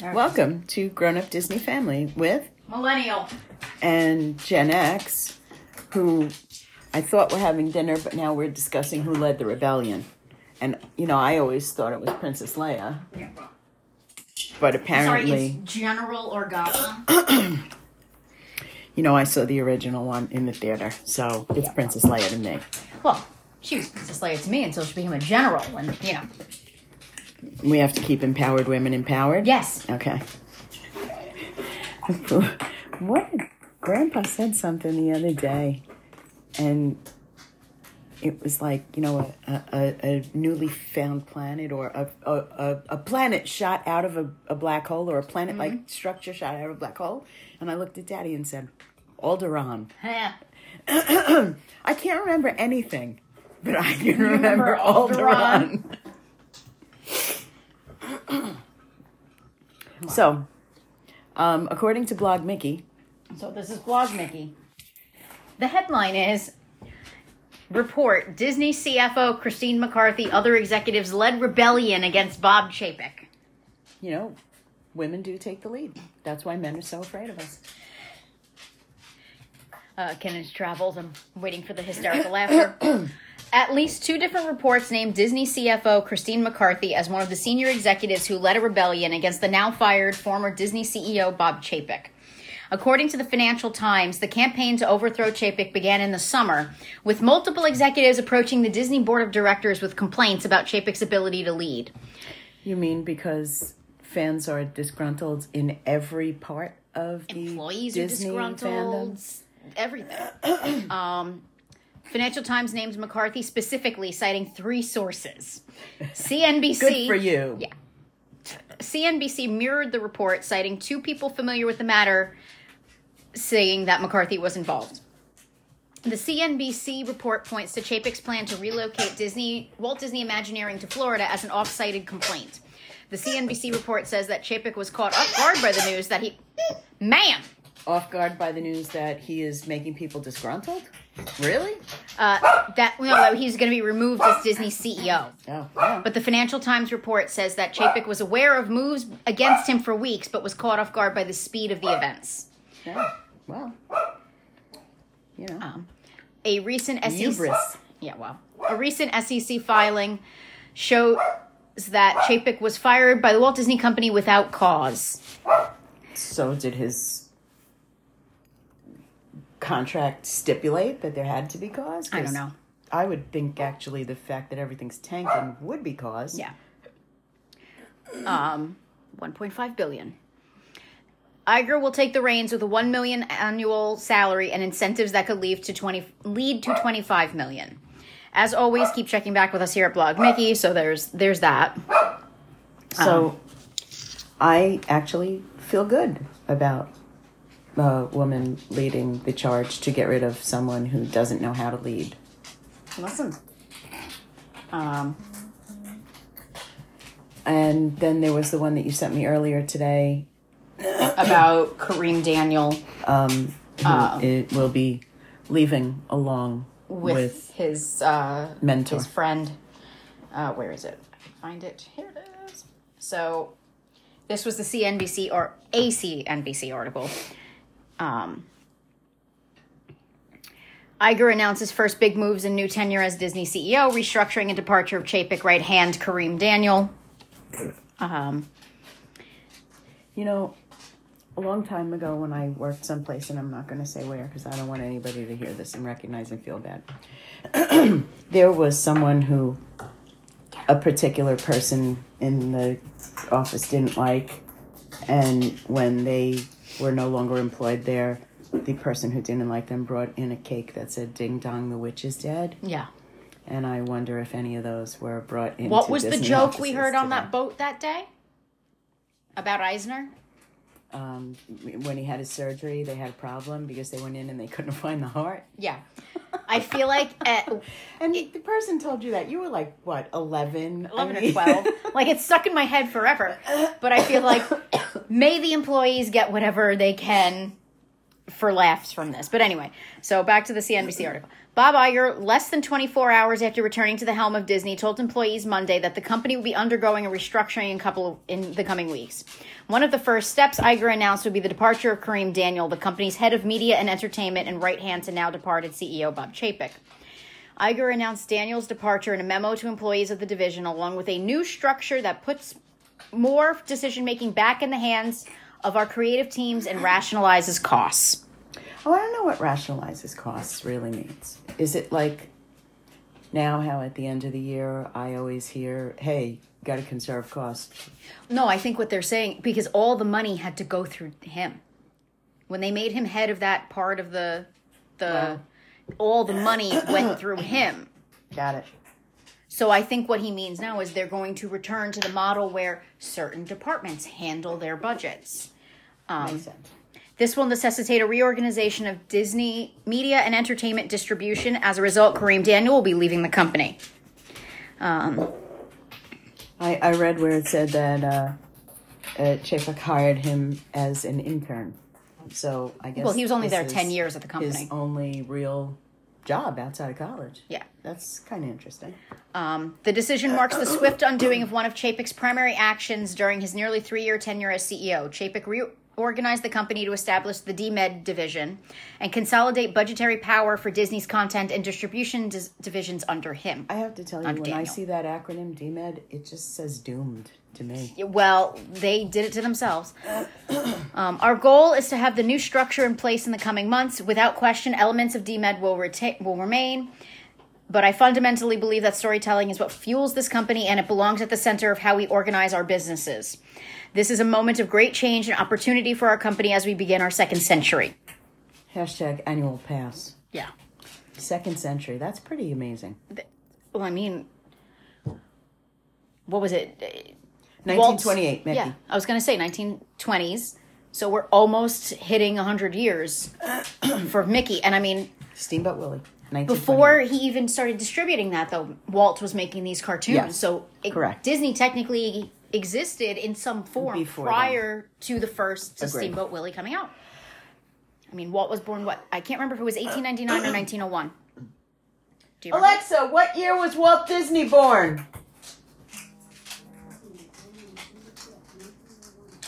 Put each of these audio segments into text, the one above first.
Welcome to Grown Up Disney Family with Millennial. and Gen X, who I thought were having dinner, but now we're discussing who led the rebellion. And you know, I always thought it was Princess Leia, Yeah. but Sorry, apparently, it's General Organa. you know, I saw the original one in the theater, so it's Princess Leia to me. well, she was Princess Leia to me until she became a general, and you know. We have to keep empowered women empowered. Yes. Okay. what? Grandpa said something the other day, and it was like you know a, a, a newly found planet or a, a, a, planet shot out of a, a black hole or a planet like mm-hmm. structure shot out of a black hole. And I looked at Daddy and said, Alderaan. Yeah. I can't remember anything, but I can remember, remember Alderaan. so, um, according to Blog Mickey, So this is Blog Mickey. The headline is Report Disney CFO Christine McCarthy, other executives led rebellion against Bob Chapek. you know, women do take the lead. That's why men are so afraid of us. uh, Kenneth Travels. I'm waiting for the hysterical laughter. At least two different reports named Disney CFO Christine McCarthy as one of the senior executives who led a rebellion against the now fired former Disney CEO Bob Chapek. According to the Financial Times, the campaign to overthrow Chapek began in the summer, with multiple executives approaching the Disney board of directors with complaints about Chapek's ability to lead. You mean because fans are disgruntled in every part of the employees Disney are disgruntled, fandom? everything. um, Financial Times names McCarthy specifically, citing three sources. CNBC. Good for you. Yeah. CNBC mirrored the report, citing two people familiar with the matter, saying that McCarthy was involved. The CNBC report points to Chapek's plan to relocate Disney Walt Disney Imagineering to Florida as an off-cited complaint. The CNBC report says that Chapek was caught off guard by the news that he, ma'am, Off guard by the news that he is making people disgruntled? Really? uh, that no, that he's going to be removed as Disney CEO. Oh, yeah. But the Financial Times report says that Chapek was aware of moves against him for weeks, but was caught off guard by the speed of the events. yeah. Well, you know, Um, a recent SEC hubris. Yeah, well, a recent SEC filing shows that Chapek was fired by the Walt Disney Company without cause. So did his contract stipulate that there had to be cause? I don't know. I would think actually the fact that everything's tanking would be cause. Yeah. Um, 1.5 billion. Iger will take the reins with a 1 million annual salary and incentives that could lead to 20 lead to 25 million. As always, keep checking back with us here at Blog Mickey, so there's there's that. So I actually feel good about a woman leading the charge to get rid of someone who doesn't know how to lead. Listen. Um, And then there was the one that you sent me earlier today. about Kareem Daniel Um, who Um. it will be leaving along with, with, his uh, mentor. his friend. Uh, where is it? I can find it. Here it is. So, this was the CNBC or ACNBC article. Um, Iger announces first big moves in new tenure as Disney CEO, restructuring and departure of Chapek right hand Kareem Daniel. Um, You know, a long time ago when I worked someplace, and I'm not going to say where because I don't want anybody to hear this and recognize and feel bad. there was someone who a particular person in the office didn't like, and when they were no longer employed there, the person who didn't like them brought in a cake that said "Ding Dong, the witch is dead." yeah. And I wonder if any of those were brought in. What was the joke we heard on that boat that day? About Eisner? um, when he had his surgery, they had a problem because they went in and they couldn't find the heart. Yeah. I feel like at And the person told you that you were like what eleven, 11 or 12. like it's stuck in my head forever. But I feel like may the employees get whatever they can for laughs from this. But anyway, so back to the CNBC article. Bob Iger, less than 24 hours after returning to the helm of Disney, told employees Monday that the company will be undergoing a restructuring in, couple in the coming weeks. One of the first steps Iger announced would be the departure of Kareem Daniel, the company's head of media and entertainment and right hand to now departed CEO Bob Chapek. Iger announced Daniel's departure in a memo to employees of the division, along with a new structure that puts more decision making back in the hands of our creative teams and rationalizes costs. Oh, I don't know what rationalizes costs really means. Is it like now how at the end of the year I always hear, hey, got to conserve costs? No, I think what they're saying because all the money had to go through him. When they made him head of that part of the the Wow. all the money went through him. Got it. So I think what he means now is they're going to return to the model where certain departments handle their budgets. Um, Makes sense. This will necessitate a reorganization of Disney media and entertainment distribution. As a result, Kareem Daniel will be leaving the company. Um, I, I read where it said that uh, uh, Chapek hired him as an intern. So I guess. well, he was only there 10 years at the company. His only real job outside of college. Yeah. That's kind of interesting. Um, the decision marks the swift undoing of one of Chapek's primary actions during his nearly three year tenure as CEO. Chapek reorganized the company to establish the DMED division and consolidate budgetary power for Disney's content and distribution dis- divisions under him. I have to tell you, when I see that acronym DMED, it just says doomed to me. Well, they did it to themselves. Um, our goal is to have the new structure in place in the coming months. Without question, elements of DMED will, reta- will remain. But I fundamentally believe that storytelling is what fuels this company and it belongs at the center of how we organize our businesses. This is a moment of great change and opportunity for our company as we begin our second century. Hashtag annual pass. Yeah. Second century. That's pretty amazing. Well, I mean, what was it? 1928, Mickey. Yeah, I was going to say 1920s. So we're almost hitting 100 years for Mickey. And I mean, Steamboat Willie. Before he even started distributing that, though, Walt was making these cartoons. Yes, so it, correct. Disney technically existed in some form Before prior to the first Agreed. Steamboat Willie coming out. I mean, Walt was born what? I can't remember if it was 1899 or 1901. Do you? Alexa, what year was Walt Disney born?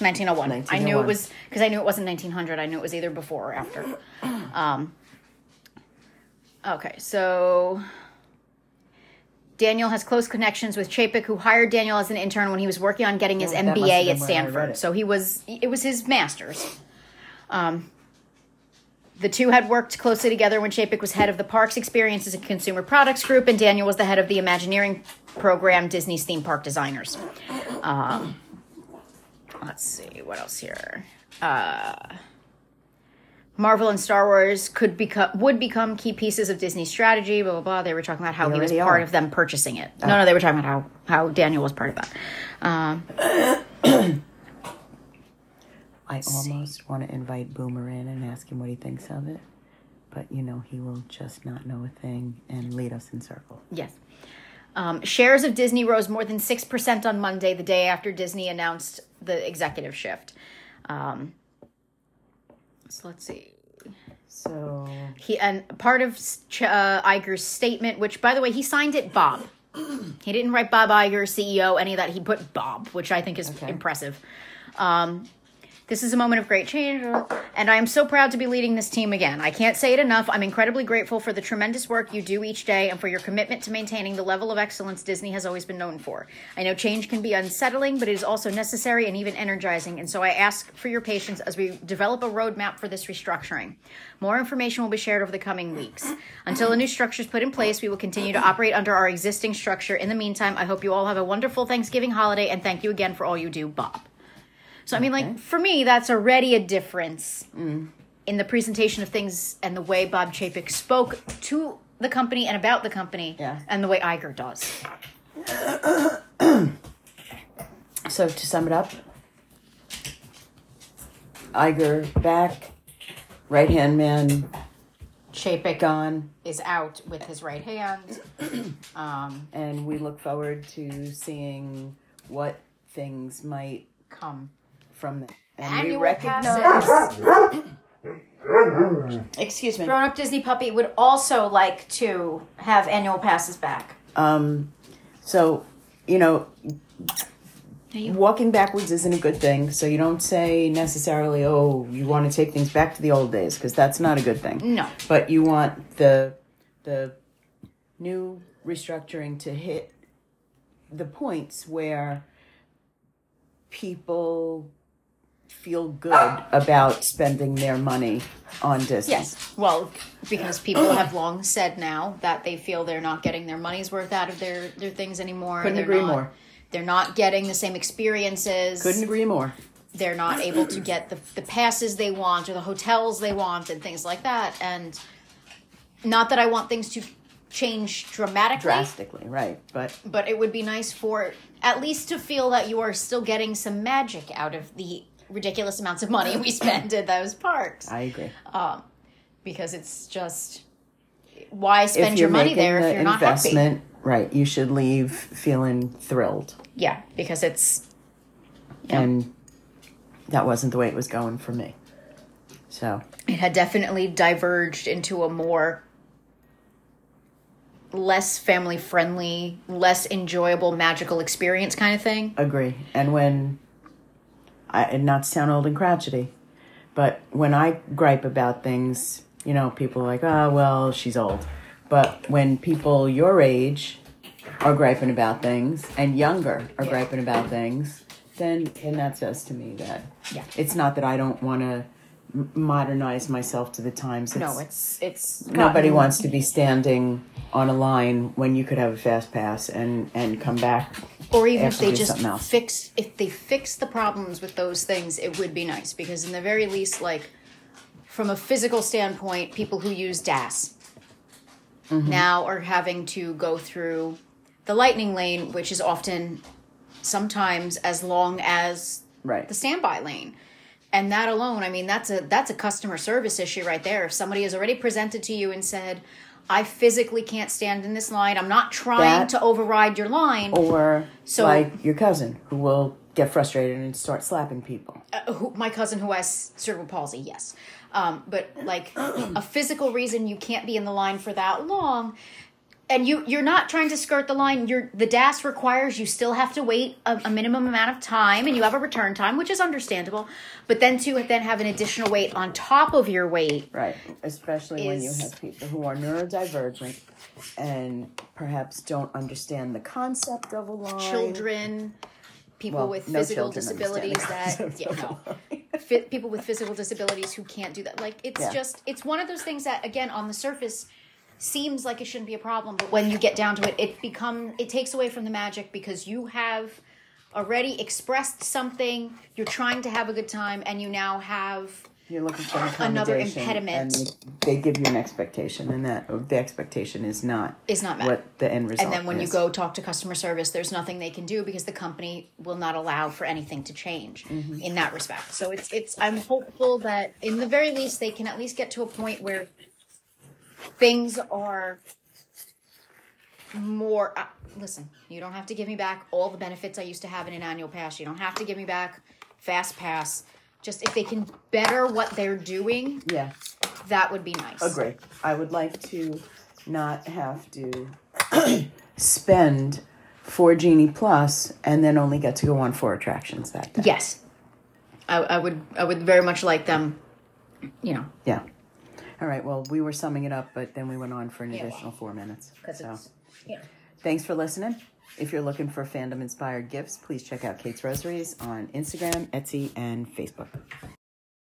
1901. I knew it was because I knew it wasn't 1900. I knew it was either before or after. Um, okay, so Daniel has close connections with Chapek, who hired Daniel as an intern when he was working on getting his have MBA at where I read Stanford. So he was it was his master's. Um, the two had worked closely together when Chapek was head of the Parks Experiences and Consumer Products Group, and Daniel was the head of the Imagineering program, Disney's theme park designers. Um, let's see what else here. Uh, Marvel and Star Wars could become would become key pieces of Disney's strategy. Blah blah blah. They were talking about how They he was part are. of them purchasing it. No, no, they were talking about how how Daniel was part of that. Um, I almost want to invite Boomer in and ask him what he thinks of it. But, you know, he will just not know a thing and lead us in circles. Yes. Um, shares of Disney rose more than 6% on Monday, the day after Disney announced the executive shift. Um, so let's see. So, He and part of Ch- uh, Iger's statement, which by the way, he signed it Bob. He didn't write Bob Iger, CEO, any of that. He put Bob, which I think is Okay. impressive. Um, this is a moment of great change, and I am so proud to be leading this team again. I can't say it enough. I'm incredibly grateful for the tremendous work you do each day and for your commitment to maintaining the level of excellence Disney has always been known for. I know change can be unsettling, but it is also necessary and even energizing, and so I ask for your patience as we develop a roadmap for this restructuring. More information will be shared over the coming weeks. Until a new structure is put in place, we will continue to operate under our existing structure. In the meantime, I hope you all have a wonderful Thanksgiving holiday, and thank you again for all you do, Bob. So I mean, like for me, that's already a difference in the presentation of things and the way Bob Chapek spoke to the company and about the company, Yeah. and the way Iger does. so to sum it up, Iger back, right hand man Chapek gone, is out with his right hand. um, and we look forward to seeing what things might come from that. And Annual we recognize passes. Excuse me. Grown up Disney puppy would also like to have annual passes back. Um, so, you know, walking backwards isn't a good thing. So you don't say necessarily, "Oh, you want to take things back to the old days," because that's not a good thing. No. But you want the the new restructuring to hit the points where people feel good about spending their money on Disney. Yes. Well, because people have long said now that they feel they're not getting their money's worth out of their, their things anymore. Couldn't they're agree not, more. They're not getting the same experiences. Couldn't agree more. They're not able to get the, the passes they want or the hotels they want and things like that. And not that I want things to change dramatically. Drastically, right. But but it would be nice for at least to feel that you are still getting some magic out of the ridiculous amounts of money we spend at those parks. I agree. Um, because it's just why spend your money there the if you're not happy? right, you should leave feeling thrilled. Yeah, because it's And that wasn't the way it was going for me. So, it had definitely diverged into a more less family friendly, less enjoyable, magical experience kind of thing. agree. And when I and not to sound old and crotchety, but when I gripe about things, you know, people are like, "Ah, well, she's old." But when people your age are griping about things and younger are Yeah. griping about things, then and that says to me that Yeah. it's not that I don't want to modernize myself to the times. No, it's it's nobody gotten- wants to be standing on a line when you could have a fast pass and and come back or even if they just fix if they fix the problems with those things it would be nice. Because in the very least like from a physical standpoint people who use DAS Mm-hmm. now are having to go through the lightning lane which is often sometimes as long as right. the standby lane and that alone i mean that's a that's a customer service issue right there. If somebody has already presented to you and said i physically can't stand in this line. I'm not trying That- to override your line or So- like your cousin who will get frustrated and start slapping people. Uh, who, my cousin who has cerebral palsy, yes. Um, but like a physical reason you can't be in the line for that long, and you you're not trying to skirt the line. You're the DAS requires you still have to wait a, a minimum amount of time, and you have a return time, which is understandable. But then to then have an additional wait on top of your wait, right especially when you have people who are neurodivergent and perhaps don't understand the concept of a line children. People Well, with no physical disabilities that yeah no fit people with physical disabilities who can't do that. Like it's Yeah. just it's one of those things that again on the surface seems like it shouldn't be a problem, but when you get down to it, it become it takes away from the magic because you have already expressed something, you're trying to have a good time, and you now have You're looking for Another impediment. and they give you an expectation, and that the expectation is not is not met. what the end result. and then when you go talk to customer service, there's nothing they can do because the company will not allow for anything to change Mm-hmm. in that respect. So it's it's I'm hopeful that in the very least they can at least get to a point where things are more uh, listen, you don't have to give me back all the benefits I used to have in an annual pass. You don't have to give me back fast pass. Just if they can better what they're doing, yeah, that would be nice. agree. I would like to not have to spend for Genie Plus and then only get to go on four attractions that day. Yes. I, I would I would very much like them, you know, Yeah. All right. Well, we were summing it up, but then we went on for an Yeah. additional four minutes. because So, it's yeah. thanks for listening. If you're looking for fandom inspired gifts, please check out Kate's Rosaries on Instagram, Etsy, and Facebook.